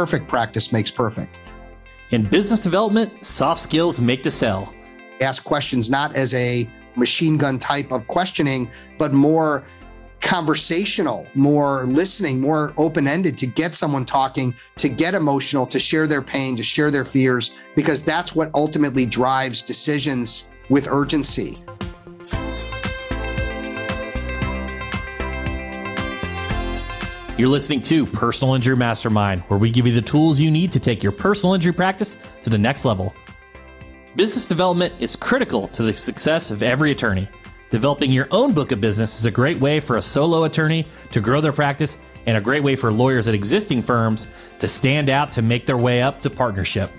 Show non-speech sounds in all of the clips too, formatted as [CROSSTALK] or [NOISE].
perfect practice makes perfect. In business development, soft skills make the sell. Ask questions not as a machine gun type of questioning, but more conversational, more listening, more open ended to get someone talking, to get emotional, to share their pain, to share their fears, because that's what ultimately drives decisions with urgency. You're listening to Personal Injury Mastermind, where we give you the tools you need to take your personal injury practice to the next level. Business development is critical to the success of every attorney. Developing your own book of business is a great way for a solo attorney to grow their practice and a great way for lawyers at existing firms to stand out to make their way up to partnership.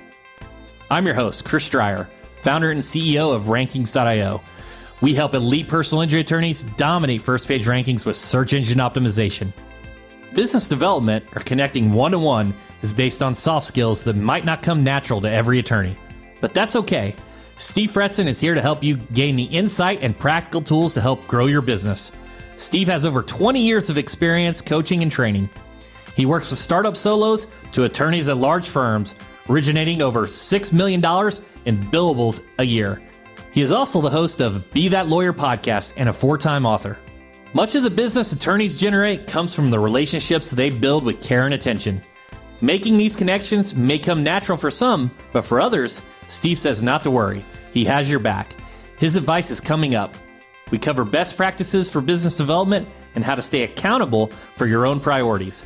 I'm your host, Chris Dreyer, founder and CEO of Rankings.io. We help elite personal injury attorneys dominate first page rankings with search engine optimization. Business development, or connecting one to one, is based on soft skills that might not come natural to every attorney. But that's okay. Steve Fretzin is here to help you gain the insight and practical tools to help grow your business. Steve has over 20 years of experience coaching and training. He works with startup solos to attorneys at large firms, originating over $6 million in billables a year. He is also the host of Be That Lawyer podcast and a four time author. Much of the business attorneys generate comes from the relationships they build with care and attention. Making these connections may come natural for some, but for others, Steve says not to worry. He has your back. His advice is coming up. We cover best practices for business development and how to stay accountable for your own priorities.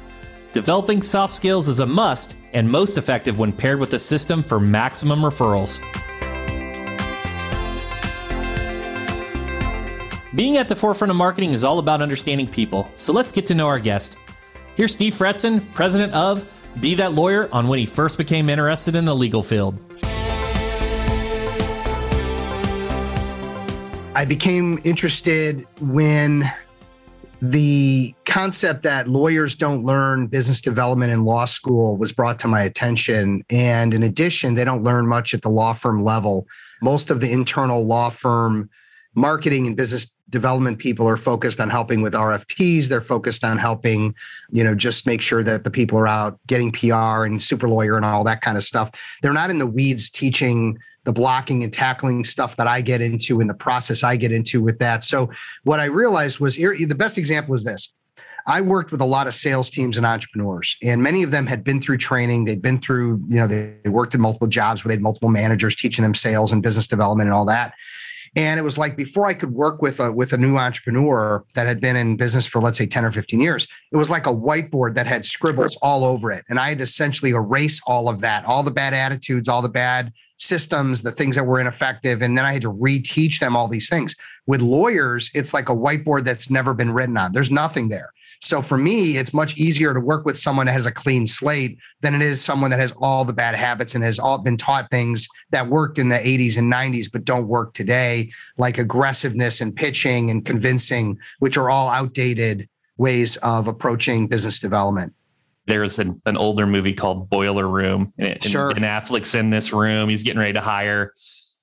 Developing soft skills is a must and most effective when paired with a system for maximum referrals. Being at the forefront of marketing is all about understanding people, so let's get to know our guest. Here's Steve Fretzin, president of Be That Lawyer, on when he first became interested in the legal field. I became interested when the concept that lawyers don't learn business development in law school was brought to my attention. And in addition, they don't learn much at the law firm level. Most of the internal law firm marketing and business development people are focused on helping with RFPs. They're focused on helping, you know, just make sure that the people are out getting PR and super lawyer and all that kind of stuff. They're not in the weeds teaching the blocking and tackling stuff that I get into in the process I get into with that. So what I realized was the best example is this. I worked with a lot of sales teams and entrepreneurs, and many of them had been through training. They'd been through, you know, they worked in multiple jobs where they had multiple managers teaching them sales and business development and all that. And it was like before I could work with a with a new entrepreneur that had been in business for let's say 10 or 15 years, it was like a whiteboard that had scribbles all over it. And I had to essentially erase all of that, all the bad attitudes, all the bad systems, the things that were ineffective. And then I had to reteach them all these things. With lawyers, it's like a whiteboard that's never been written on. There's nothing there. So for me, it's much easier to work with someone that has a clean slate than it is someone that has all the bad habits and has all been taught things that worked in the 80s and 90s but don't work today, like aggressiveness and pitching and convincing, which are all outdated ways of approaching business development there's an, an, older movie called Boiler Room. And, sure. and Affleck's in this room. He's getting ready to hire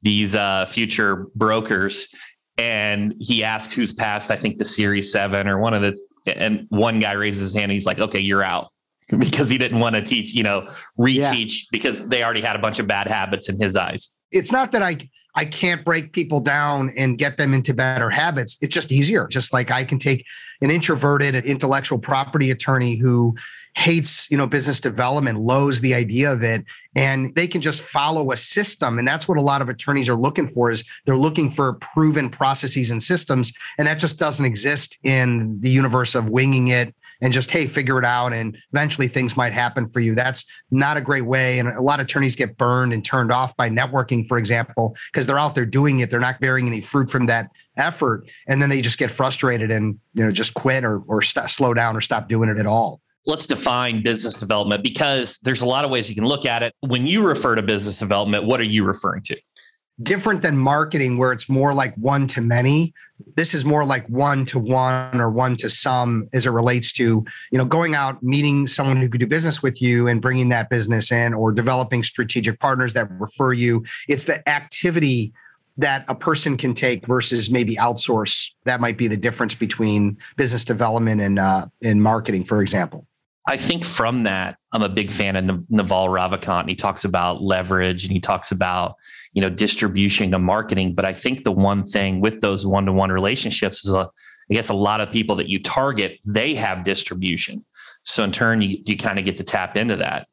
these uh, future brokers. And he asks who's passed, I think, the Series 7 or one of the and one guy raises his hand. And he's like, okay, you're out [LAUGHS] because he didn't want to teach, you know, reteach yeah. because they already had a bunch of bad habits in his eyes. It's not that I I can't break people down and get them into better habits. It's just easier. Just like I can take an introverted intellectual property attorney who hates, you know, business development, loathes the idea of it, and they can just follow a system. And that's what a lot of attorneys are looking for is they're looking for proven processes and systems. And that just doesn't exist in the universe of winging it and just hey figure it out and eventually things might happen for you. That's not a great way and a lot of attorneys get burned and turned off by networking for example because they're out there doing it. They're not bearing any fruit from that effort and then they just get frustrated and you know just quit or or st- slow down or stop doing it at all. Let's define business development because there's a lot of ways you can look at it. When you refer to business development what are you referring to different than marketing where it's more like one to many. This is more like one to one or one to some as it relates to you know going out meeting someone who could do business with you and bringing that business in or developing strategic partners that refer you. It's the activity that a person can take versus maybe outsource. That might be the difference between business development and uh, and marketing for example. I think from that, I'm a big fan of Naval Ravikant. He talks about leverage and he talks about, you know, distribution and marketing. But I think the one thing with those one-to-one relationships is a, I guess a lot of people that you target, they have distribution. So in turn, you, you kind of get to tap into that.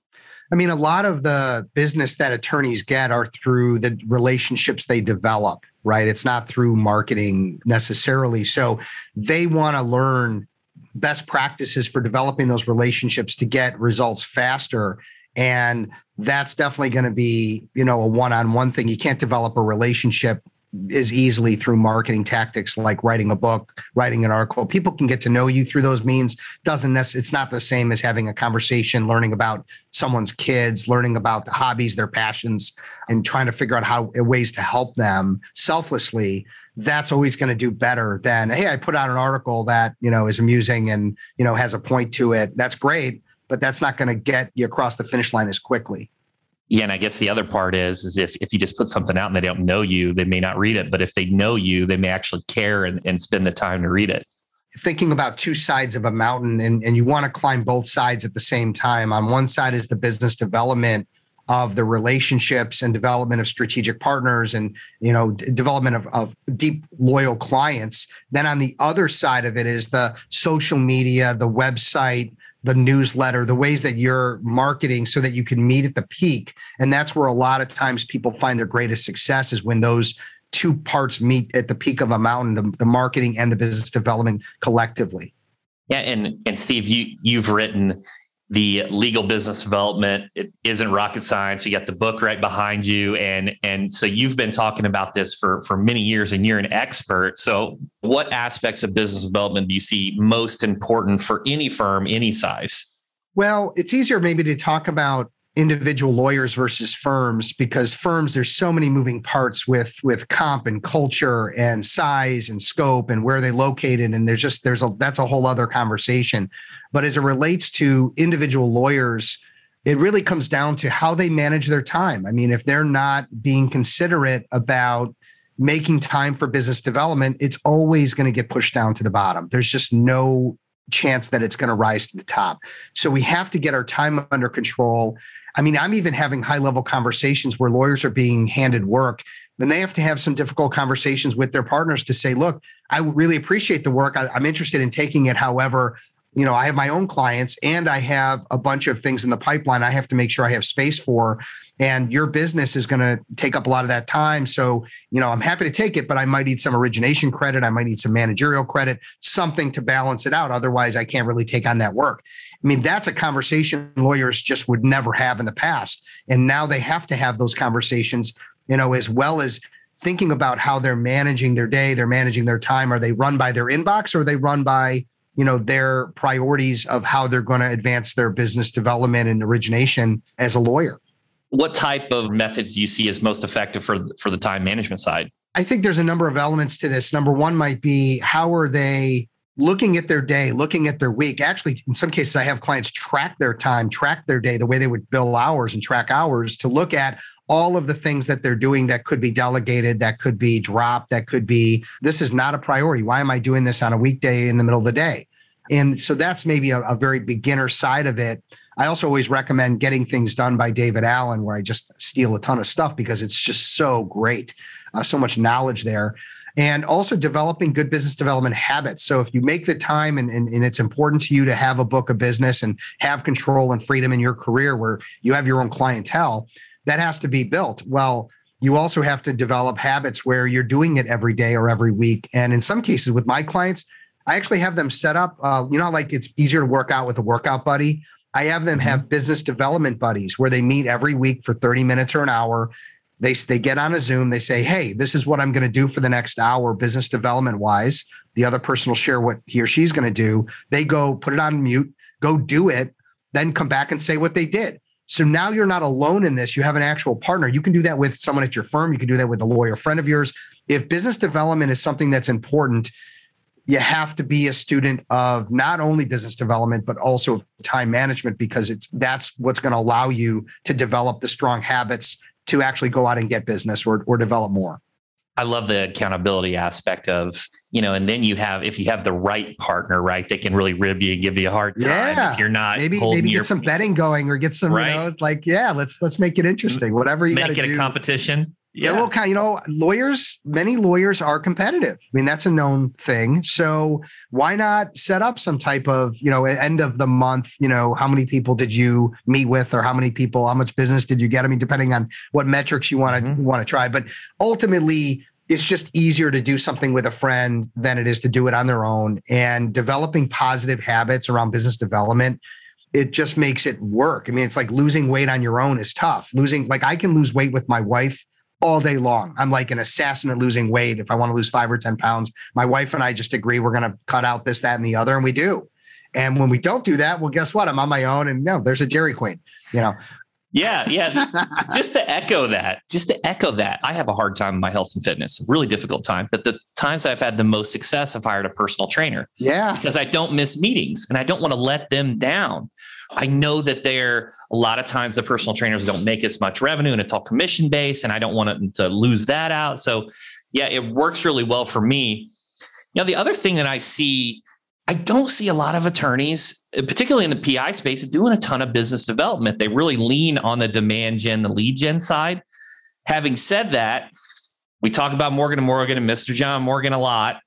I mean, a lot of the business that attorneys get are through the relationships they develop, right? It's not through marketing necessarily. So they want to learn best practices for developing those relationships to get results faster and that's definitely going to be you know a one-on-one thing. You can't develop a relationship as easily through marketing tactics like writing a book writing an article. People can get to know you through those means. Doesn't necessarily it's not the same as having a conversation learning about someone's kids learning about the hobbies their passions and trying to figure out how uh, ways to help them selflessly. That's always going to do better than hey i put out an article that you know is amusing and you know has a point to it. That's great but that's not going to get you across the finish line as quickly. Yeah and i guess the other part is is if if you just put something out and they don't know you they may not read it but if they know you they may actually care and, and spend the time to read it. Thinking about two sides of a mountain and, and you want to climb both sides at the same time. On one side is the business development of the relationships and development of strategic partners and you know d- development of, of deep loyal clients. Then on the other side of it is the social media the website the newsletter the ways that you're marketing so that you can meet at the peak. And that's where a lot of times people find their greatest success is when those two parts meet at the peak of a mountain the, the marketing and the business development collectively. Yeah and and steve you you've written the legal business development it isn't rocket science. You got the book right behind you. And and so you've been talking about this for for many years and you're an expert. So what aspects of business development do you see most important for any firm any size? Well it's easier maybe to talk about individual lawyers versus firms because firms there's so many moving parts with with comp and culture and size and scope and where they located and there's just there's a that's a whole other conversation. But as it relates to individual lawyers it really comes down to how they manage their time. I mean if they're not being considerate about making time for business development it's always going to get pushed down to the bottom. There's just no chance that it's going to rise to the top. So we have to get our time under control. I mean, I'm even having high level conversations where lawyers are being handed work. Then they have to have some difficult conversations with their partners to say, look, I really appreciate the work. I, am interested in taking it. However, you know, I have my own clients and I have a bunch of things in the pipeline I have to make sure I have space for. And your business is going to take up a lot of that time. So, you know, I'm happy to take it, but I might need some origination credit. I might need some managerial credit, something to balance it out. Otherwise, I can't really take on that work. I mean, that's a conversation lawyers just would never have in the past. And now they have to have those conversations, you know, as well as thinking about how they're managing their day, they're managing their time. Are they run by their inbox or are they run by you know their priorities of how they're going to advance their business development and origination as a lawyer what type of methods do you see as most effective for for the time management side i think there's a number of elements to this number one might be how are they looking at their day looking at their week actually in some cases i have clients track their time track their day the way they would bill hours and track hours to look at all of the things that they're doing that could be delegated, that could be dropped, that could be, this is not a priority. Why am I doing this on a weekday in the middle of the day? And so that's maybe a, a very beginner side of it. I also always recommend getting things done by David Allen, where I just steal a ton of stuff because it's just so great, uh, so much knowledge there. And also developing good business development habits. So if you make the time and, and, and it's important to you to have a book of business and have control and freedom in your career where you have your own clientele, that has to be built. Well, you also have to develop habits where you're doing it every day or every week. And in some cases, with my clients, I actually have them set up, uh, you know, like it's easier to work out with a workout buddy. I have them have mm-hmm. business development buddies where they meet every week for 30 minutes or an hour. They, they get on a Zoom. They say, Hey, this is what I'm going to do for the next hour, business development wise. The other person will share what he or she's going to do. They go put it on mute, go do it, then come back and say what they did. So now you're not alone in this. You have an actual partner. You can do that with someone at your firm. You can do that with a lawyer friend of yours. If business development is something that's important, you have to be a student of not only business development but also time management because it's that's what's going to allow you to develop the strong habits to actually go out and get business or, or develop more I love the accountability aspect of, you know, and then you have, if you have the right partner, right, they can really rib you, give you a hard time yeah. if you're not maybe maybe your, get some betting going or get some, right? you know, like yeah, let's let's make it interesting. Whatever you make it do. a competition yeah. little kind, you know, lawyers, many lawyers are competitive. I mean, that's a known thing. So why not set up some type of, you know, end of the month, you know, how many people did you meet with or how many people, how much business did you get? I mean, depending on what metrics you want to mm-hmm. want to try. But ultimately, it's just easier to do something with a friend than it is to do it on their own. And developing positive habits around business development it just makes it work. I mean, it's like losing weight on your own is tough. Losing, like, I can lose weight with my wife all day long. I'm like an assassin at losing weight. If I want to lose five or 10 pounds, my wife and I just agree we're going to cut out this, that, and the other. And we do. And when we don't do that, well, guess what? I'm on my own and no, there's a Dairy Queen, you know. Yeah, yeah. [LAUGHS] just to echo that, just to echo that, I have a hard time in my health and fitness, really difficult time. But the times I've had the most success, I've hired a personal trainer. Yeah. Because I don't miss meetings and I don't want to let them down. I know that there a lot of times the personal trainers don't make as much revenue and it's all commission based, and I don't want to lose that out. So, yeah, it works really well for me. Know, the other thing that I see, I don't see a lot of attorneys, uh, particularly in the PI space, doing a ton of business development. They really lean on the demand gen, the lead gen side. Having said that, we talk about Morgan and Morgan and Mr. John Morgan a lot,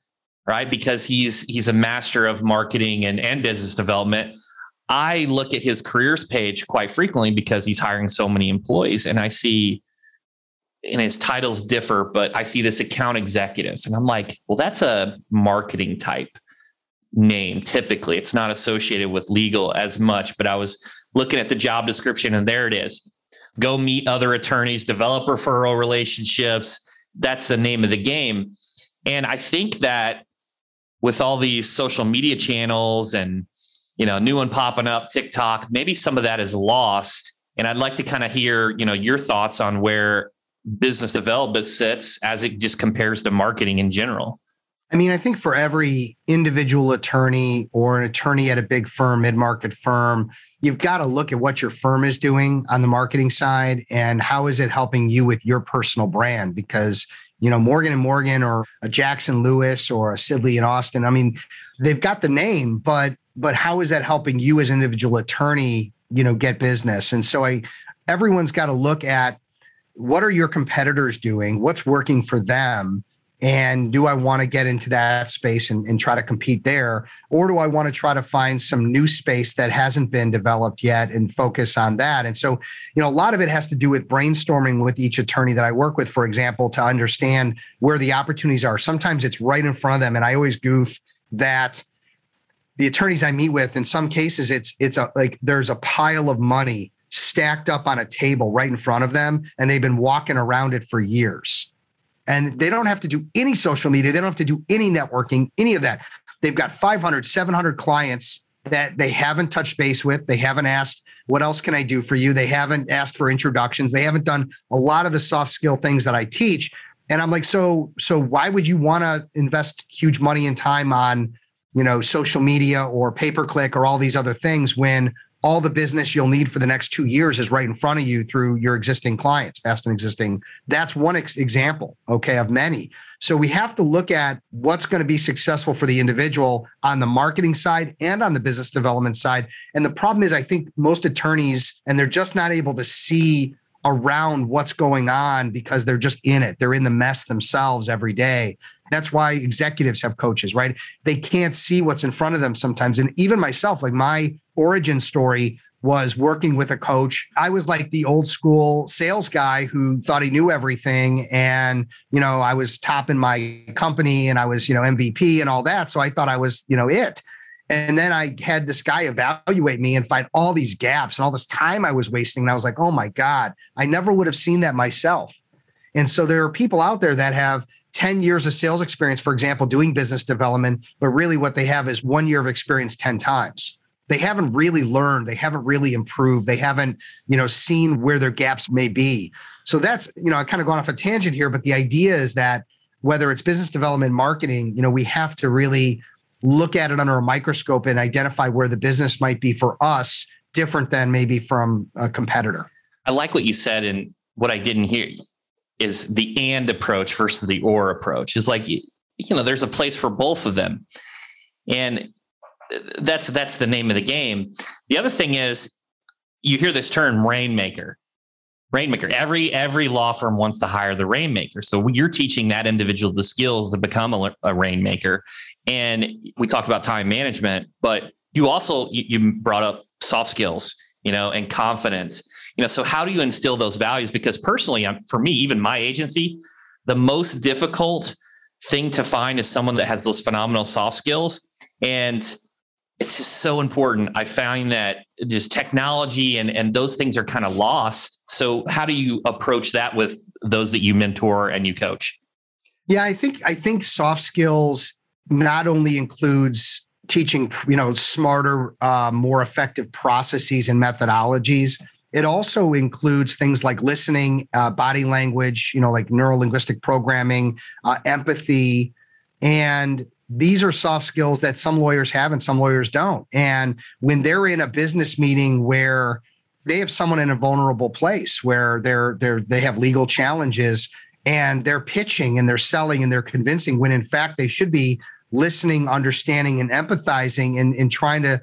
right? Because he's he's a master of marketing and, and business development I look at his careers page quite frequently because he's hiring so many employees and I see and his titles differ, but I see this account executive and I'm like, well, that's a marketing type name. Typically, it's not associated with legal as much, but I was looking at the job description and there it is. Go meet other attorneys, develop referral relationships. That's the name of the game. And I think that with all these social media channels and you know, new one popping up, TikTok, maybe some of that is lost. And I'd like to kind of hear, you know, your thoughts on where business development sits as it just compares to marketing in general. I mean, I think for every individual attorney or an attorney at a big firm, mid market firm, you've got to look at what your firm is doing on the marketing side and how is it helping you with your personal brand? Because, you know, Morgan and Morgan or a Jackson Lewis or a Sidley and Austin, I mean, they've got the name, but but how is that helping you as an individual attorney, you know, get business? And so I everyone's got to look at what are your competitors doing? What's working for them? And do I want to get into that space and, and try to compete there? Or do I want to try to find some new space that hasn't been developed yet and focus on that? And so, you know, a lot of it has to do with brainstorming with each attorney that I work with, for example, to understand where the opportunities are. Sometimes it's right in front of them. And I always goof that the attorneys I meet with, in some cases, it's it's a, like there's a pile of money stacked up on a table right in front of them, and they've been walking around it for years. And they don't have to do any social media. They don't have to do any networking, any of that. They've got 500, 700 clients that they haven't touched base with. They haven't asked, what else can I do for you? They haven't asked for introductions. They haven't done a lot of the soft skill things that I teach. And I'm like, so, so why would you want to invest huge money and time on you know, social media or pay per click or all these other things when all the business you'll need for the next two years is right in front of you through your existing clients, past and existing. That's one ex- example, okay, of many. So we have to look at what's going to be successful for the individual on the marketing side and on the business development side. And the problem is, I think most attorneys, and they're just not able to see around what's going on because they're just in it. They're in the mess themselves every day. That's why executives have coaches, right? They can't see what's in front of them sometimes. And even myself, like my origin story was working with a coach. I was like the old school sales guy who thought he knew everything. And, you know, I was top in my company and I was, you know, MVP and all that. So I thought I was, you know, it. And then I had this guy evaluate me and find all these gaps and all this time I was wasting. And I was like, oh my God, I never would have seen that myself. And so there are people out there that have 10 years of sales experience, for example, doing business development, but really what they have is one year of experience 10 times. They haven't really learned, they haven't really improved, they haven't, you know, seen where their gaps may be. So that's, you know, I kind of gone off a tangent here, but the idea is that whether it's business development, marketing, you know, we have to really look at it under a microscope and identify where the business might be for us different than maybe from a competitor. I like what you said and what I didn't hear is the and approach versus the or approach. Is like you know, there's a place for both of them, and that's that's the name of the game. The other thing is you hear this term rainmaker. Rainmaker. Every every law firm wants to hire the rainmaker. So you're teaching that individual the skills to become a, a rainmaker. And we talked about time management but you also you, you brought up soft skills you know and confidence you know so how do you instill those values because personally for me even my agency the most difficult thing to find is someone that has those phenomenal soft skills and it's just so important. I find that just technology and, and those things are kind of lost. So how do you approach that with those that you mentor and you coach? Yeah, I think I think soft skills not only includes teaching, you know, smarter, uh, more effective processes and methodologies. It also includes things like listening, uh, body language, you know, like neuro linguistic programming, uh, empathy, and these are soft skills that some lawyers have and some lawyers don't. And when they're in a business meeting where they have someone in a vulnerable place where they're they're they have legal challenges and they're pitching and they're selling and they're convincing when in fact they should be listening, understanding, and empathizing and, and trying to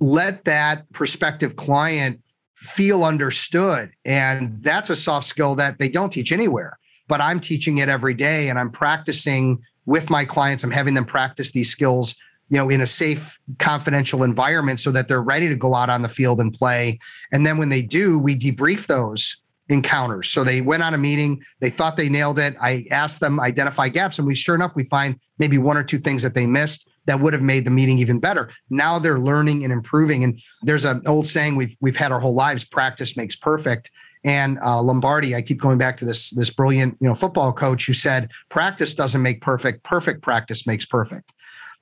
let that prospective client feel understood. And that's a soft skill that they don't teach anywhere. But I'm teaching it every day and I'm practicing with my clients. I'm having them practice these skills, you know, in a safe, confidential environment so that they're ready to go out on the field and play. And then when they do, we debrief those encounters. So they went on a meeting, they thought they nailed it. I asked them identify gaps, and we sure enough, we find maybe one or two things that they missed that would have made the meeting even better. Now they're learning and improving. And there's an old saying we've we've had our whole lives: practice makes perfect. And uh, Lombardi, I keep going back to this this brilliant you know football coach who said practice doesn't make perfect, perfect practice makes perfect.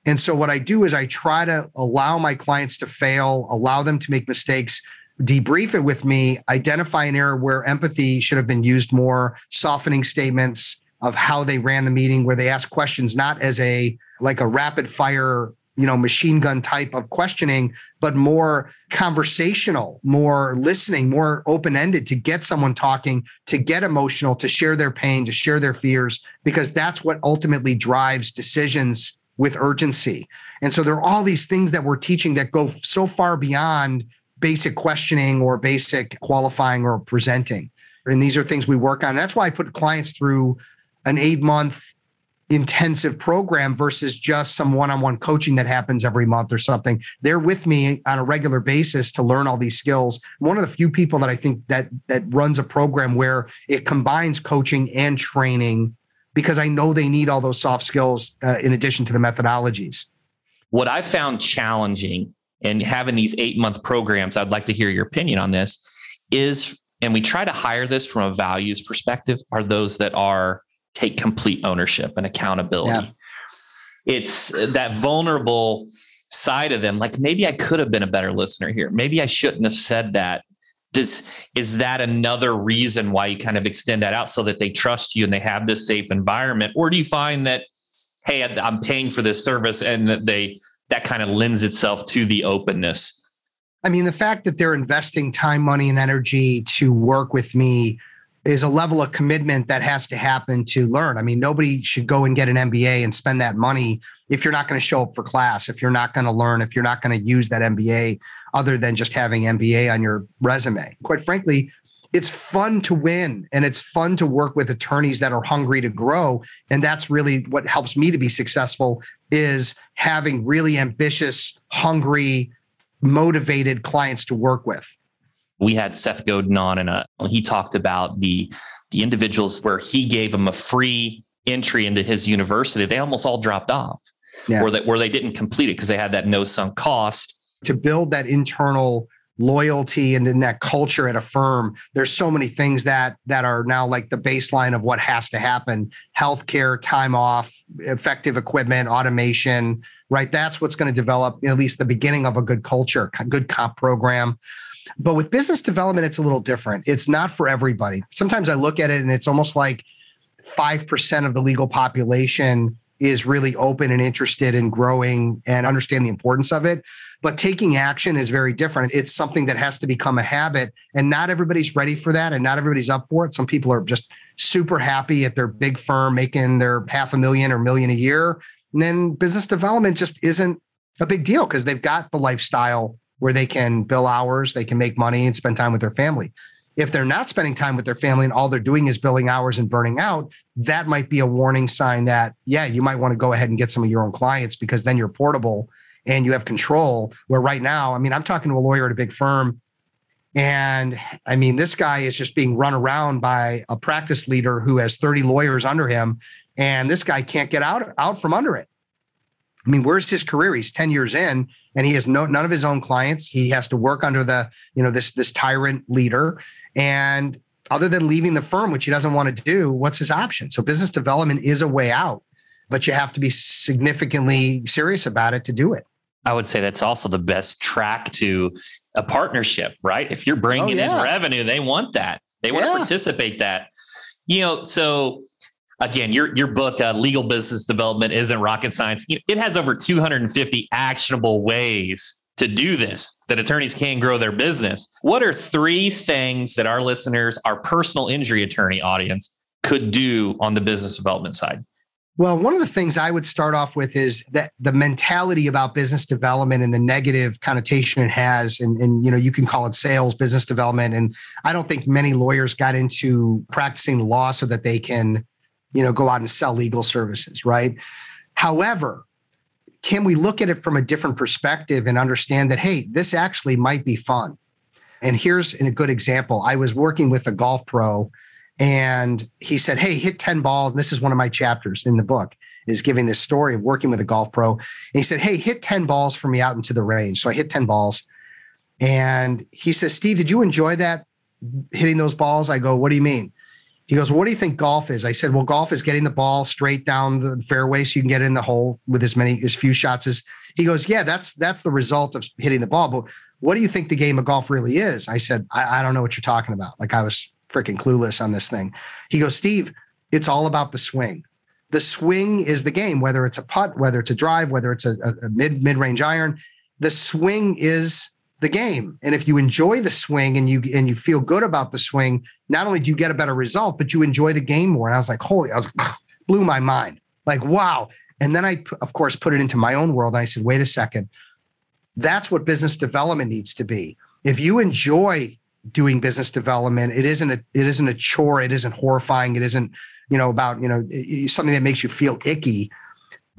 And so what I do is I try to allow my clients to fail, allow them to make mistakes, debrief it with me, identify an error where empathy should have been used more, softening statements of how they ran the meeting where they ask questions not as a like a rapid fire you know machine gun type of questioning but more conversational more listening more open ended to get someone talking to get emotional to share their pain to share their fears because that's what ultimately drives decisions with urgency. And so there are all these things that we're teaching that go so far beyond basic questioning or basic qualifying or presenting. And these are things we work on. That's why i put clients through an eight month intensive program versus just some one-on-one coaching that happens every month or something. They're with me on a regular basis to learn all these skills. One of the few people that I think that that runs a program where it combines coaching and training because I know they need all those soft skills uh, in addition to the methodologies. What I found challenging in having these 8-month programs, I'd like to hear your opinion on this is and we try to hire this from a values perspective are those that are take complete ownership and accountability. Yeah. It's uh, that vulnerable side of them. Like maybe I could have been a better listener here. Maybe I shouldn't have said that. Does is that another reason why you kind of extend that out so that they trust you and they have this safe environment? Or do you find that, hey, I'm paying for this service and that they that kind of lends itself to the openness? I mean, the fact that they're investing time, money, and energy to work with me is a level of commitment that has to happen to learn. I mean, nobody should go and get an MBA and spend that money if you're not going to show up for class, if you're not going to learn, if you're not going to use that MBA other than just having MBA on your resume. Quite frankly, it's fun to win and it's fun to work with attorneys that are hungry to grow and that's really what helps me to be successful is having really ambitious, hungry, motivated clients to work with we had Seth Godin on and uh, he talked about the the individuals where he gave them a free entry into his university. They almost all dropped off, yeah. where they where they didn't complete it because they had that no sunk cost. To build that internal loyalty and in that culture at a firm there's so many things that that are now like the baseline of what has to happen healthcare time off effective equipment automation right that's what's going to develop at least the beginning of a good culture good comp program but with business development, it's a little different. It's not for everybody. Sometimes I look at it and it's almost like 5% of the legal population is really open and interested in growing and understand the importance of it. But taking action is very different. It's something that has to become a habit. And not everybody's ready for that. And not everybody's up for it. Some people are just super happy at their big firm making their half a million or million a year. And then business development just isn't a big deal because they've got the lifestyle where they can bill hours, they can make money and spend time with their family. If they're not spending time with their family and all they're doing is billing hours and burning out, that might be a warning sign that, yeah, you might want to go ahead and get some of your own clients because then you're portable and you have control. Where right now, I mean, I'm talking to a lawyer at a big firm. And I mean, this guy is just being run around by a practice leader who has 30 lawyers under him. And this guy can't get out, out from under it. I mean, where's his career? He's 10 years in and he has no none of his own clients. He has to work under the, you know, this this tyrant leader. And other than leaving the firm, which he doesn't want to do, what's his option? So business development is a way out, but you have to be significantly serious about it to do it. I would say that's also the best track to a partnership, right? If you're bringing oh, yeah. in revenue, they want that. They want yeah. to participate that. You know, so again, your your book, uh, Legal Business Development, isn't rocket science. It has over 250 actionable ways to do this that attorneys can grow their business. What are three things that our listeners, our personal injury attorney audience, could do on the business development side? Well, one of the things I would start off with is that the mentality about business development and the negative connotation it has, and, and you know, you can call it sales, business development. And I don't think many lawyers got into practicing law so that they can you know, go out and sell legal services, right? However, can we look at it from a different perspective and understand that, hey, this actually might be fun? And here's a good example. I was working with a golf pro and he said, Hey, hit 10 balls. And this is one of my chapters in the book is giving this story of working with a golf pro. And he said, Hey, hit 10 balls for me out into the range. So I hit 10 balls. And he says, Steve, did you enjoy that hitting those balls? I go, What do you mean? He goes, What do you think golf is? I said, Well, golf is getting the ball straight down the fairway so you can get in the hole with as many as few shots as he goes, Yeah, that's that's the result of hitting the ball. But what do you think the game of golf really is? I said, I, I don't know what you're talking about. Like I was freaking clueless on this thing. He goes, Steve, it's all about the swing. The swing is the game, whether it's a putt, whether it's a drive, whether it's a, a mid mid range iron. The swing is the game. And if you enjoy the swing and you and you feel good about the swing, not only do you get a better result, but you enjoy the game more. And I was like, holy, I was [LAUGHS] blew my mind. Like, wow. And then I, of course, put it into my own world. And I said, wait a second. That's what business development needs to be. If you enjoy doing business development, it isn't a it isn't a chore. It isn't horrifying. It isn't, you know, about, you know, something that makes you feel icky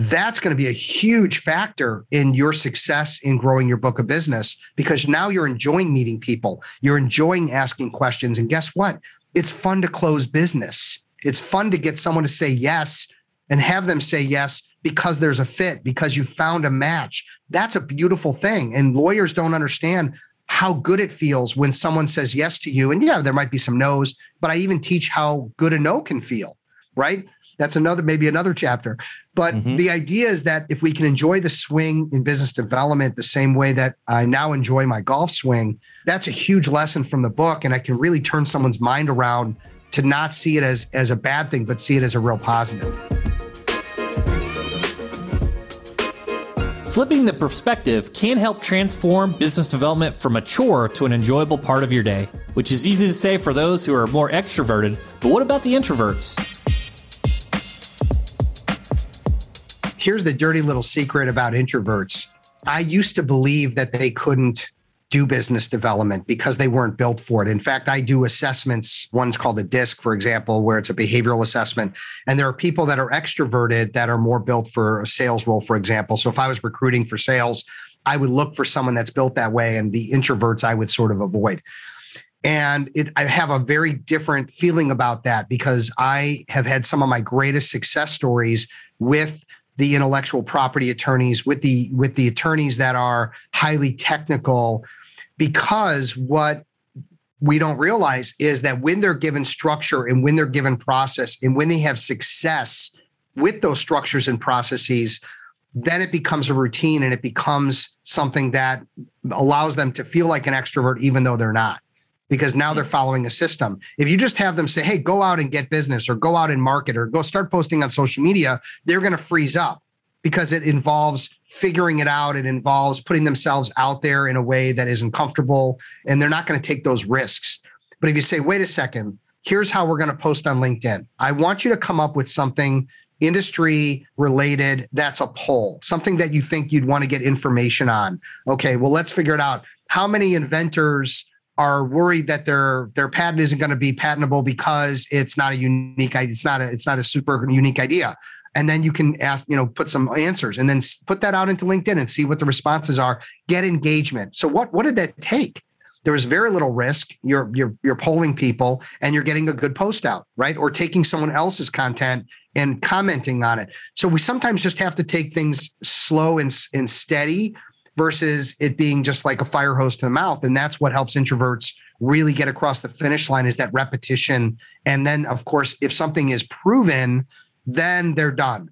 that's going to be a huge factor in your success in growing your book of business because now you're enjoying meeting people, you're enjoying asking questions. And guess what? It's fun to close business. It's fun to get someone to say yes and have them say yes because there's a fit, because you found a match. That's a beautiful thing. And lawyers don't understand how good it feels when someone says yes to you. And yeah, there might be some no's, but I even teach how good a no can feel, right? That's another maybe another chapter but mm-hmm. the idea is that if we can enjoy the swing in business development the same way that i now enjoy my golf swing that's a huge lesson from the book and i can really turn someone's mind around to not see it as as a bad thing but see it as a real positive Flipping the perspective can help transform business development from a chore to an enjoyable part of your day, which is easy to say for those who are more extroverted. But what about the introverts? Here's the dirty little secret about introverts. I used to believe that they couldn't do business development because they weren't built for it. In fact, I do assessments. One's called a DISC, for example, where it's a behavioral assessment. And there are people that are extroverted that are more built for a sales role, for example. So if I was recruiting for sales, I would look for someone that's built that way. And the introverts I would sort of avoid. And it, I have a very different feeling about that because I have had some of my greatest success stories with the intellectual property attorneys with the with the attorneys that are highly technical because what we don't realize is that when they're given structure and when they're given process and when they have success with those structures and processes then it becomes a routine and it becomes something that allows them to feel like an extrovert even though they're not because now they're mm. following a system. If you just have them say, hey, go out and get business or go out and market or go start posting on social media, they're going to freeze up because it involves figuring it out. It involves putting themselves out there in a way that isn't comfortable and they're not going to take those risks. But if you say, wait a second, here's how we're going to post on LinkedIn. I want you to come up with something industry related that's a poll, something that you think you'd want to get information on. Okay, well, let's figure it out. How many inventors are worried that their their patent isn't going to be patentable because it's not a unique idea. it's not a it's not a super unique idea. And then you can ask you know put some answers and then put that out into linkedin and see what the responses are. Get engagement. So what what did that take? There was very little risk. You're you're you're polling people and you're getting a good post out right? Or taking someone else's content and commenting on it. So we sometimes just have to take things slow and, and steady versus it being just like a fire hose to the mouth. And that's what helps introverts really get across the finish line is that repetition. And then of course if something is proven then they're done.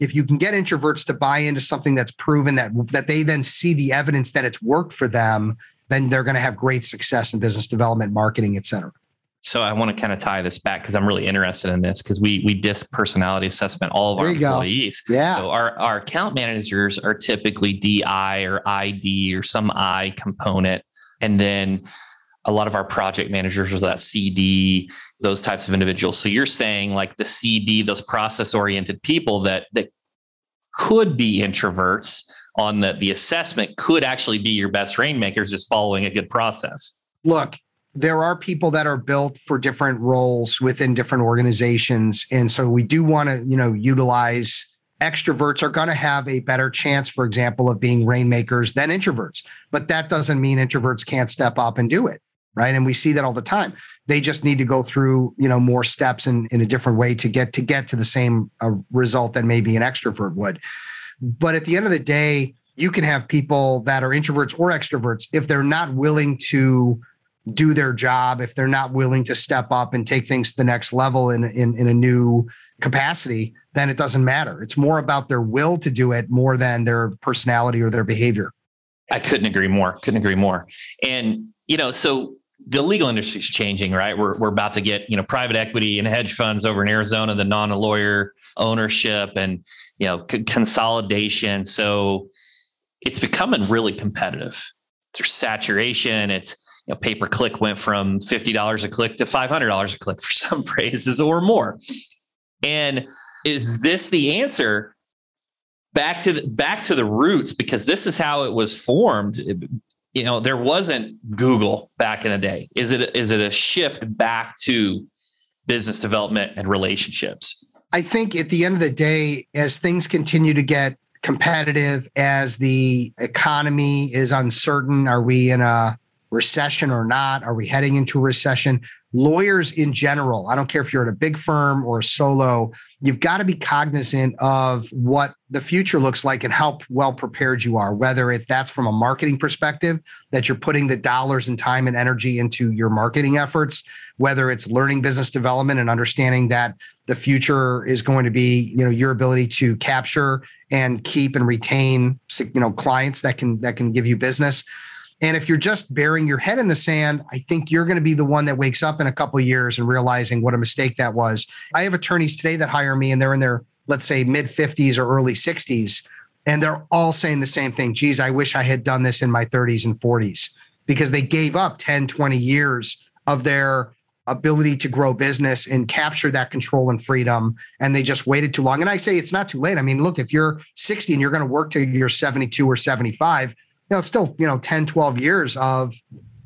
If you can get introverts to buy into something that's proven that that they then see the evidence that it's worked for them then they're going to have great success in business development, marketing, et cetera. So I want to kind of tie this back because I'm really interested in this because we we disc personality assessment all of there our employees. Go. Yeah. So our our account managers are typically DI or ID or some I component, and then a lot of our project managers are that CD, those types of individuals. So you're saying like the CD, those process oriented people that that could be introverts on the, the assessment could actually be your best rainmakers just following a good process. Look, there are people that are built for different roles within different organizations. And so we do want to, you know, utilize extroverts are going to have a better chance, for example, of being rainmakers than introverts. But that doesn't mean introverts can't step up and do it. Right. And we see that all the time. They just need to go through, you know, more steps in, in a different way to get to get to the same uh, result that maybe an extrovert would. But at the end of the day, you can have people that are introverts or extroverts if they're not willing to do their job, if they're not willing to step up and take things to the next level in, in, in a new capacity, then it doesn't matter. It's more about their will to do it more than their personality or their behavior. I couldn't agree more. Couldn't agree more. And, you know, so the legal industry is changing, right? We're, we're about to get, you know, private equity and hedge funds over in Arizona, the non-lawyer ownership and, you know, c- consolidation. So it's becoming really competitive. There's saturation. It's, you know, pay per click went from $50 a click to $500 a click [LAUGHS] for some phrases or more. And is this the answer? Back to the, back to the roots because this is how it was formed you know there wasn't google back in the day is it is it a shift back to business development and relationships i think at the end of the day as things continue to get competitive as the economy is uncertain are we in a recession or not? Are we heading into a recession? Lawyers in general, I don't care if you're at a big firm or a solo, you've got to be cognizant of what the future looks like and how well prepared you are, whether if that's from a marketing perspective, that you're putting the dollars and time and energy into your marketing efforts, whether it's learning business development and understanding that the future is going to be, you know, your ability to capture and keep and retain, you know, clients that can that can give you business and if you're just burying your head in the sand, I think you're going to be the one that wakes up in a couple years and realizing what a mistake that was. I have attorneys today that hire me and they're in their, let's say, mid 50s or early 60s. And they're all saying the same thing. Geez, I wish I had done this in my 30s and 40s because they gave up 10, 20 years of their ability to grow business and capture that control and freedom. And they just waited too long. And I say it's not too late. I mean, look, if you're 60 and you're going to work till you're 72 or 75, know, it's still, you know, 10, 12 years of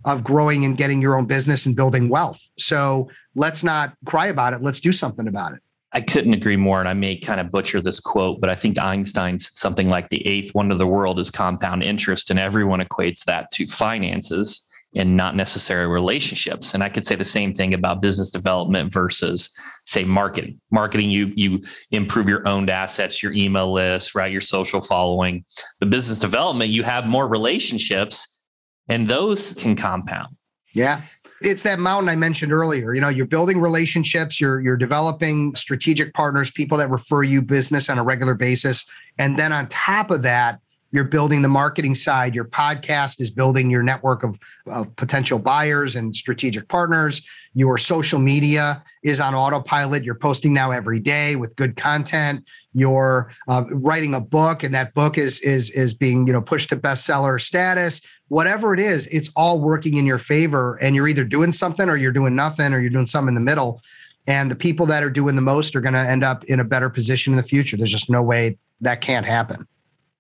of growing and getting your own business and building wealth. So let's not cry about it. Let's do something about it. I couldn't agree more. And I may kind of butcher this quote, but I think Einstein said something like the eighth wonder of the world is compound interest. And everyone equates that to finances and not necessarily relationships. And I could say the same thing about business development versus say marketing. Marketing, you you improve your owned assets, your email list, right? Your social following. The business development, you have more relationships and those can compound. Yeah. It's that mountain I mentioned earlier. You know, you're building relationships, you're you're developing strategic partners, people that refer you business on a regular basis. And then on top of that, you're building the marketing side. Your podcast is building your network of, of, potential buyers and strategic partners. Your social media is on autopilot. You're posting now every day with good content. You're uh, writing a book, and that book is is is being you know pushed to bestseller status. whatever it is, it's all working in your favor. And you're either doing something or you're doing nothing or you're doing something in the middle. And the people that are doing the most are going to end up in a better position in the future. There's just no way that can't happen.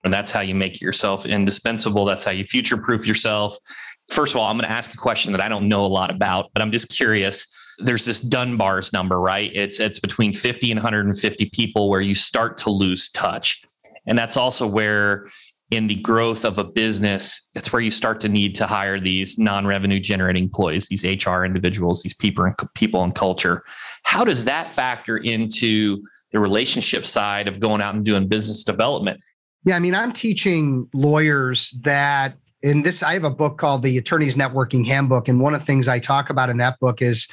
And that's how you make yourself indispensable. That's how you future proof yourself. First of all, I'm going to ask a question that I don't know a lot about, but I'm just curious. There's this Dunbar's number, right? It's it's between 50 and 150 people where you start to lose touch. And that's also where in the growth of a business, it's where you start to need to hire these non-revenue generating employees, these HR individuals, these people and people and culture. How does that factor into the relationship side of going out and doing business development? Yeah, I mean, I'm teaching lawyers that in this, I have a book called The Attorney's Networking Handbook. And one of the things I talk about in that book is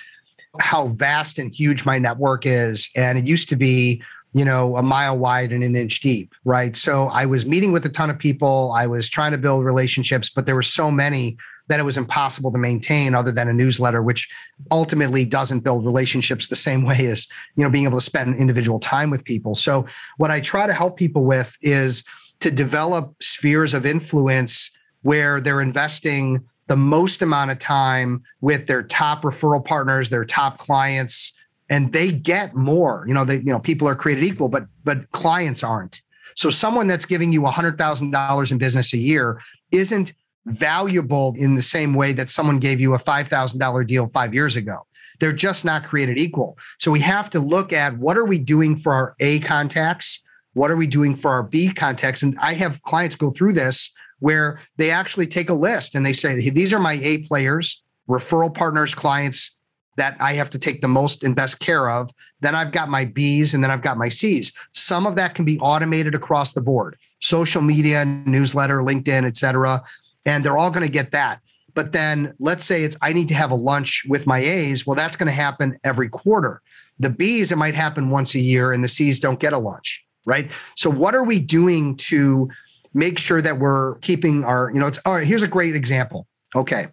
how vast and huge my network is. And it used to be you know, a mile wide and an inch deep, right? So I was meeting with a ton of people. I was trying to build relationships, but there were so many that it was impossible to maintain other than a newsletter, which ultimately doesn't build relationships the same [LAUGHS] way as, you know, being able to spend individual time with people. So what I try to help people with is to develop spheres of influence where they're investing the most amount of time with their top referral partners, their top clients, and they get more. You know, they you know people are created equal, but but clients aren't. So someone that's giving you $100,000 in business a year isn't valuable in the same way that someone gave you a $5,000 deal 5 years ago. They're just not created equal. So we have to look at what are we doing for our A contacts? What are we doing for our B contacts? And I have clients go through this where they actually take a list and they say, these are my A players, referral partners, clients, that I have to take the most and best care of. Then I've got my B's and then I've got my C's. Some of that can be automated across the board, social media, newsletter, LinkedIn, et cetera. And they're all going to get that. But then let's say it's I need to have a lunch with my A's. Well, that's going to happen every quarter. The B's, it might happen once a year, and the C's don't get a lunch, right? So, what are we doing to make sure that we're keeping our, you know, it's all right. Here's a great example. Okay.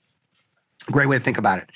Great way to think about it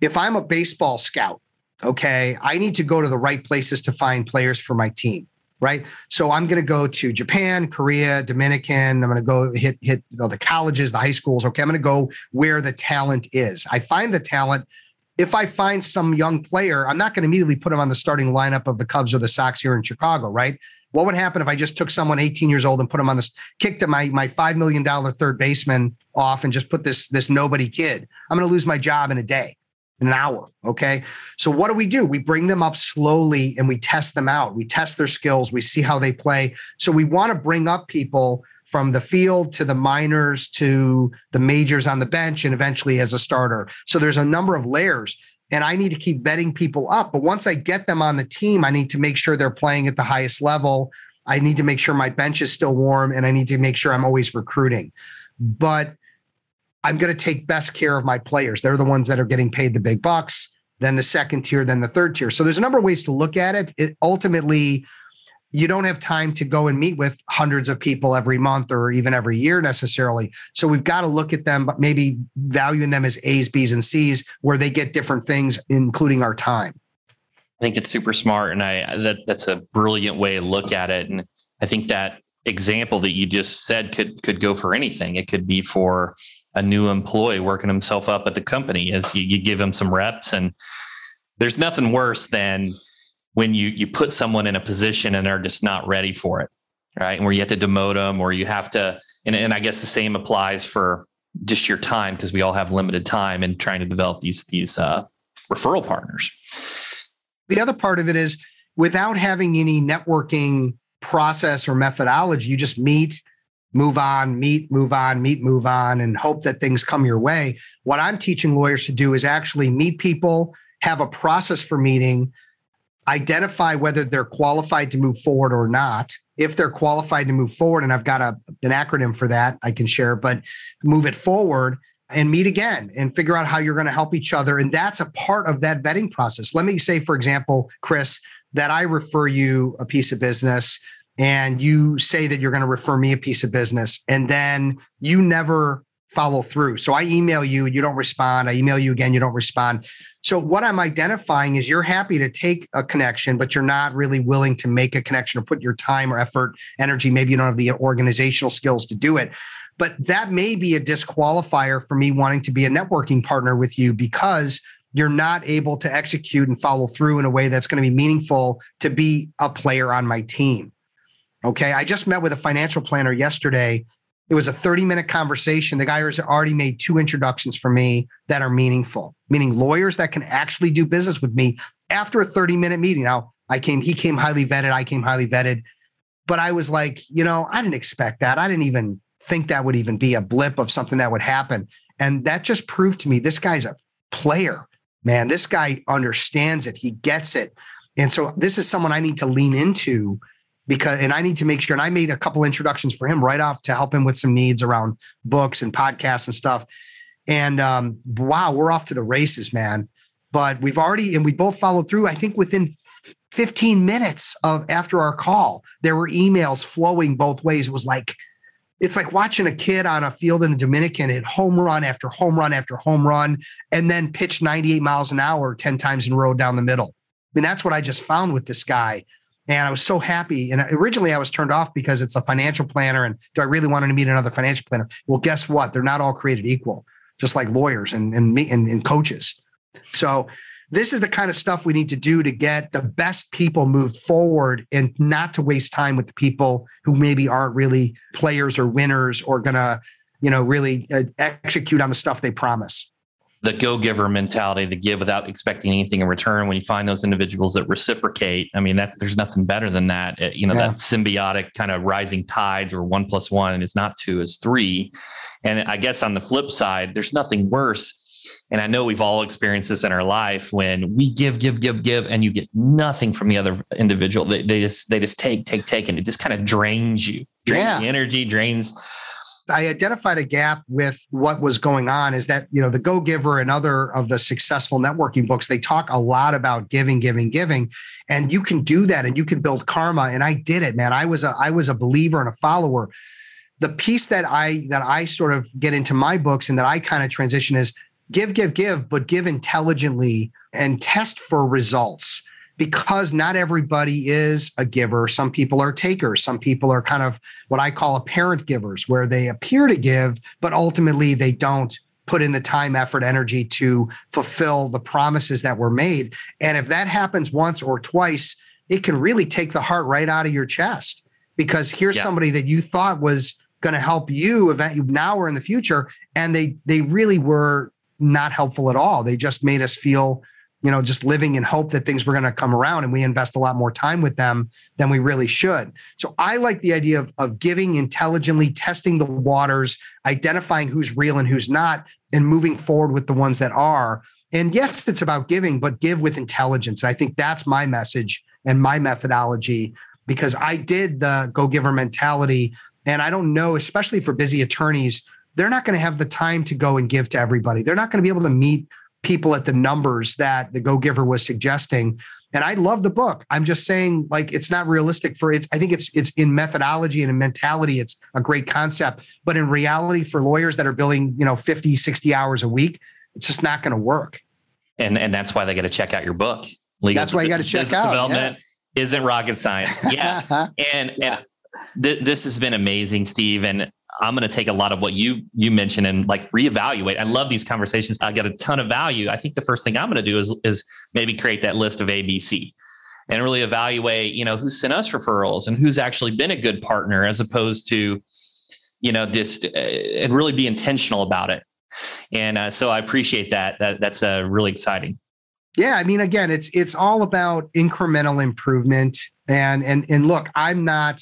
if I'm a baseball scout, okay, I need to go to the right places to find players for my team. Right. So I'm going to go to Japan, Korea, Dominican. I'm going to go hit, hit the colleges, the high schools. Okay. I'm going to go where the talent is. I find the talent. If I find some young player, I'm not going to immediately put him on the starting lineup of the Cubs or the Sox here in Chicago. Right. What would happen if I just took someone 18 years old and put him on this, kicked my my five million dollar third baseman off and just put this this nobody kid? I'm going to lose my job in a day an hour. Okay. So what do we do? We bring them up slowly and we test them out. We test their skills. We see how they play. So we want to bring up people from the field to the minors to the majors on the bench and eventually as a starter. So there's a number of layers. And I need to keep vetting people up. But once I get them on the team, I need to make sure they're playing at the highest level. I need to make sure my bench is still warm and I need to make sure I'm always recruiting. But I'm going to take best care of my players. They're the ones that are getting paid the big bucks, then the second tier, then the third tier. So there's a number of ways to look at it. it ultimately, you don't have time to go and meet with hundreds of people every month or even every year necessarily. So we've got to look at them, but maybe valuing them as A's, B's, and C's, where they get different things, including our time. I think it's super smart, and I that that's a brilliant way to look at it. And I think that example that you just said could could go for anything. It could be for a new employee working himself up at the company as you, you give him some reps. And there's nothing worse than when you you put someone in a position and they're just not ready for it right? And where you have to demote them or you have to and, and i guess the same applies for just your time because we all have limited time in trying to develop these these uh, referral partners. The other part of it is without having any networking process or methodology you just meet move on, meet, move on, meet, move on, and hope that things come your way. What I'm teaching lawyers to do is actually meet people, have a process for meeting, identify whether they're qualified to move forward or not. If they're qualified to move forward, and I've got a, an acronym for that I can share, but move it forward and meet again and figure out how you're going to help each other. And that's a part of that vetting process. Let me say, for example, Chris, that I refer you a piece of business and you say that you're going to refer me a piece of business and then you never follow through. So I email you you don't respond. I email you again, you don't respond. So what I'm identifying is you're happy to take a connection, but you're not really willing to make a connection or put your time or effort, energy. Maybe you don't have the organizational skills to do it. But that may be a disqualifier for me wanting to be a networking partner with you because you're not able to execute and follow through in a way that's going to be meaningful to be a player on my team. Okay. I just met with a financial planner yesterday it was a 30 minute conversation. The guy has already made two introductions for me that are meaningful, meaning lawyers that can actually do business with me after a 30 minute meeting. Now, I came, he came highly vetted, I came highly vetted. But I was like, you know, I didn't expect that. I didn't even think that would even be a blip of something that would happen. And that just proved to me this guy's a player, man. This guy understands it, he gets it. And so this is someone I need to lean into because and I need to make sure. And I made a couple introductions for him right off to help him with some needs around books and podcasts and stuff. And um, wow, we're off to the races, man. But we've already and we both followed through. I think within 15 minutes of after our call, there were emails flowing both ways. It was like it's like watching a kid on a field in the Dominican hit home run after home run after home run, and then pitch 98 miles an hour 10 times in a row down the middle. I mean, that's what I just found with this guy. And I was so happy. And originally I was turned off because it's a financial planner. And do I really want to meet another financial planner? Well, guess what? They're not all created equal, just like lawyers and, and, and, and coaches. So this is the kind of stuff we need to do to get the best people moved forward and not to waste time with the people who maybe aren't really players or winners or to, you know, really uh, execute on the stuff they promise the go giver mentality, the give without expecting anything in return. When you find those individuals that reciprocate, I mean, that's there's nothing better than that. It, you know, yeah. that symbiotic kind of rising tides or one plus one is not two is three. And I guess on the flip side, there's nothing worse. And I know we've all experienced this in our life when we give, give, give, give, and you get nothing from the other individual. They, they just they just take, take, take, and it just kind of drains you. Drains yeah. the energy, drains I identified a gap with what was going on is that, you know, the Go Giver and other of the successful networking books, they talk a lot about giving, giving, giving. And you can do that and you can build karma. And I did it, man. I was a I was a believer and a follower. The piece that I that I sort of get into my books and that I kind of transition is give, give, give, but give intelligently and test for results because not everybody is a giver. Some people are takers. Some people are kind of what I call apparent givers, where they appear to give, but ultimately they don't put in the time, effort, energy to fulfill the promises that were made. And if that happens once or twice, it can really take the heart right out of your chest because here's yeah. somebody that you thought was going to help you event now or in the future and they they really were not helpful at all they just made us feel you know, just living in hope that things were going to come around and we invest a lot more time with them than we really should. So I like the idea of, of giving intelligently, testing the waters, identifying who's real and who's not, and moving forward with the ones that are. And yes, it's about giving, but give with intelligence. I think that's my message and my methodology because I did the go giver mentality. And I don't know, especially for busy attorneys, they're not going to have the time to go and give to everybody. They're not going to be able to meet people at the numbers that the Go Giver was suggesting. And I love the book. I'm just saying, like, it's not realistic for it's. I think it's it's in methodology and in mentality, it's a great concept. But in reality, for lawyers that are billing, you know, 50, 60 hours a week, it's just not going to work. And and that's why they got to check out your book. Legal that's why you got to check out. Development yeah. isn't rocket science. Yeah. [LAUGHS] and yeah. and th- this has been amazing, Steve. And I'm going to take a lot of what you you mentioned and like reevaluate. I love these conversations. I get a ton of value. I think the first thing I'm going to do is is maybe create that list of ABC and really evaluate, you know, who sent us referrals and who's actually been a good partner as opposed to, you know, just uh, and really be intentional about it. And uh, so I appreciate that. That that's uh, really exciting. Yeah, I mean, again, it's it's all about incremental improvement. And and and look, I'm not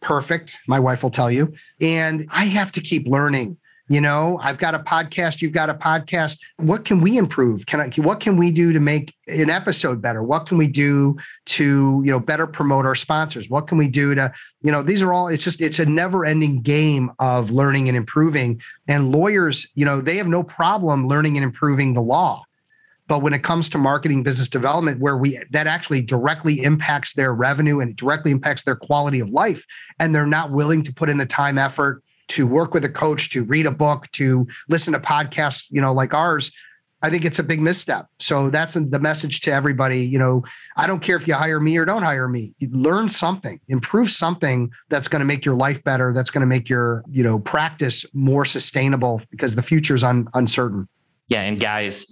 perfect. My wife will tell you. And I have to keep learning. You know, I've got a podcast, you've got a podcast. What can we improve? Can I what can we do to make an episode better? What can we do to, you know, better promote our sponsors? What can we do to, you know, these are all it's just it's a never-ending game of learning and improving. And lawyers, you know, they have no problem learning and improving the law but when it comes to marketing business development, where we that actually directly impacts their revenue and it directly impacts their quality of life, and they're not willing to put in the time, effort, to work with a coach, to read a book, to listen to podcasts, you know, like ours, I think it's a big misstep. So that's the message to everybody. You know, I don't care if you hire me or don't hire me. Learn something, improve something that's going to make your life better. That's going to make your you know practice more sustainable because the future is un- uncertain. Yeah, and guys,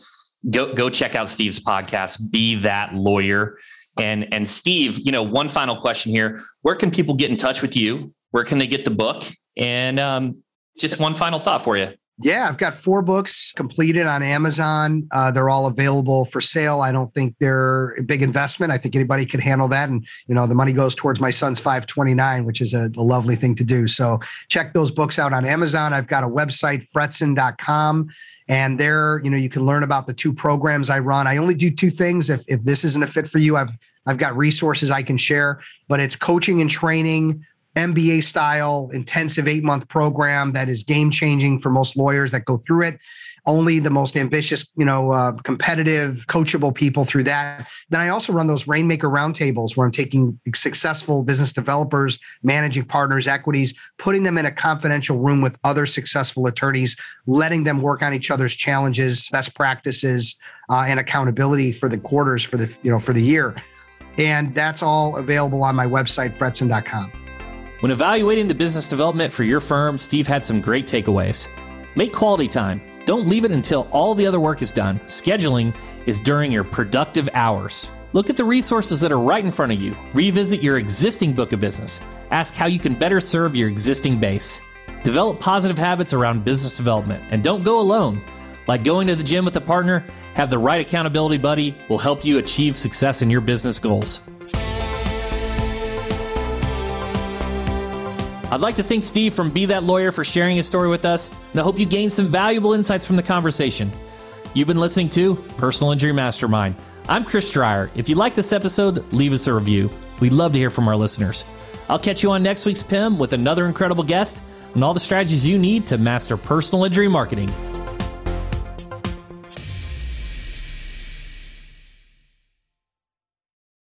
go go check out Steve's podcast. Be that lawyer. And and Steve, you know, one final question here: Where can people get in touch with you? Where can they get the book? And um, just one final thought for you. Yeah, I've got four books completed on Amazon. Uh, they're all available for sale. I don't think they're a big investment. I think anybody could handle that. And, you know, the money goes towards my son's 529, which is a, a lovely thing to do. So check those books out on Amazon. I've got a website, fretzin.com. And there, you know, you can learn about the two programs I run. I only do two things. If, if this isn't a fit for you, I've I've got resources I can share, but it's coaching and training MBA style intensive eight month program that is game changing for most lawyers that go through it. Only the most ambitious, you know, uh, competitive, coachable people through that. Then I also run those Rainmaker roundtables where I'm taking successful business developers, managing partners, equities, putting them in a confidential room with other successful attorneys, letting them work on each other's challenges, best practices, uh, and accountability for the quarters for the you know for the year. And that's all available on my website, fretzin.com. When evaluating the business development for your firm, Steve had some great takeaways. Make quality time. Don't leave it until all the other work is done. Scheduling is during your productive hours. Look at the resources that are right in front of you. Revisit your existing book of business. Ask how you can better serve your existing base. Develop positive habits around business development and don't go alone. Like going to the gym with a partner, have the right accountability buddy will help you achieve success in your business goals. I'd like to thank Steve from Be That Lawyer for sharing his story with us, and I hope you gained some valuable insights from the conversation. You've been listening to Personal Injury Mastermind. I'm Chris Dreyer. If you like this episode, leave us a review. We'd love to hear from our listeners. I'll catch you on next week's PIM with another incredible guest and all the strategies you need to master personal injury marketing.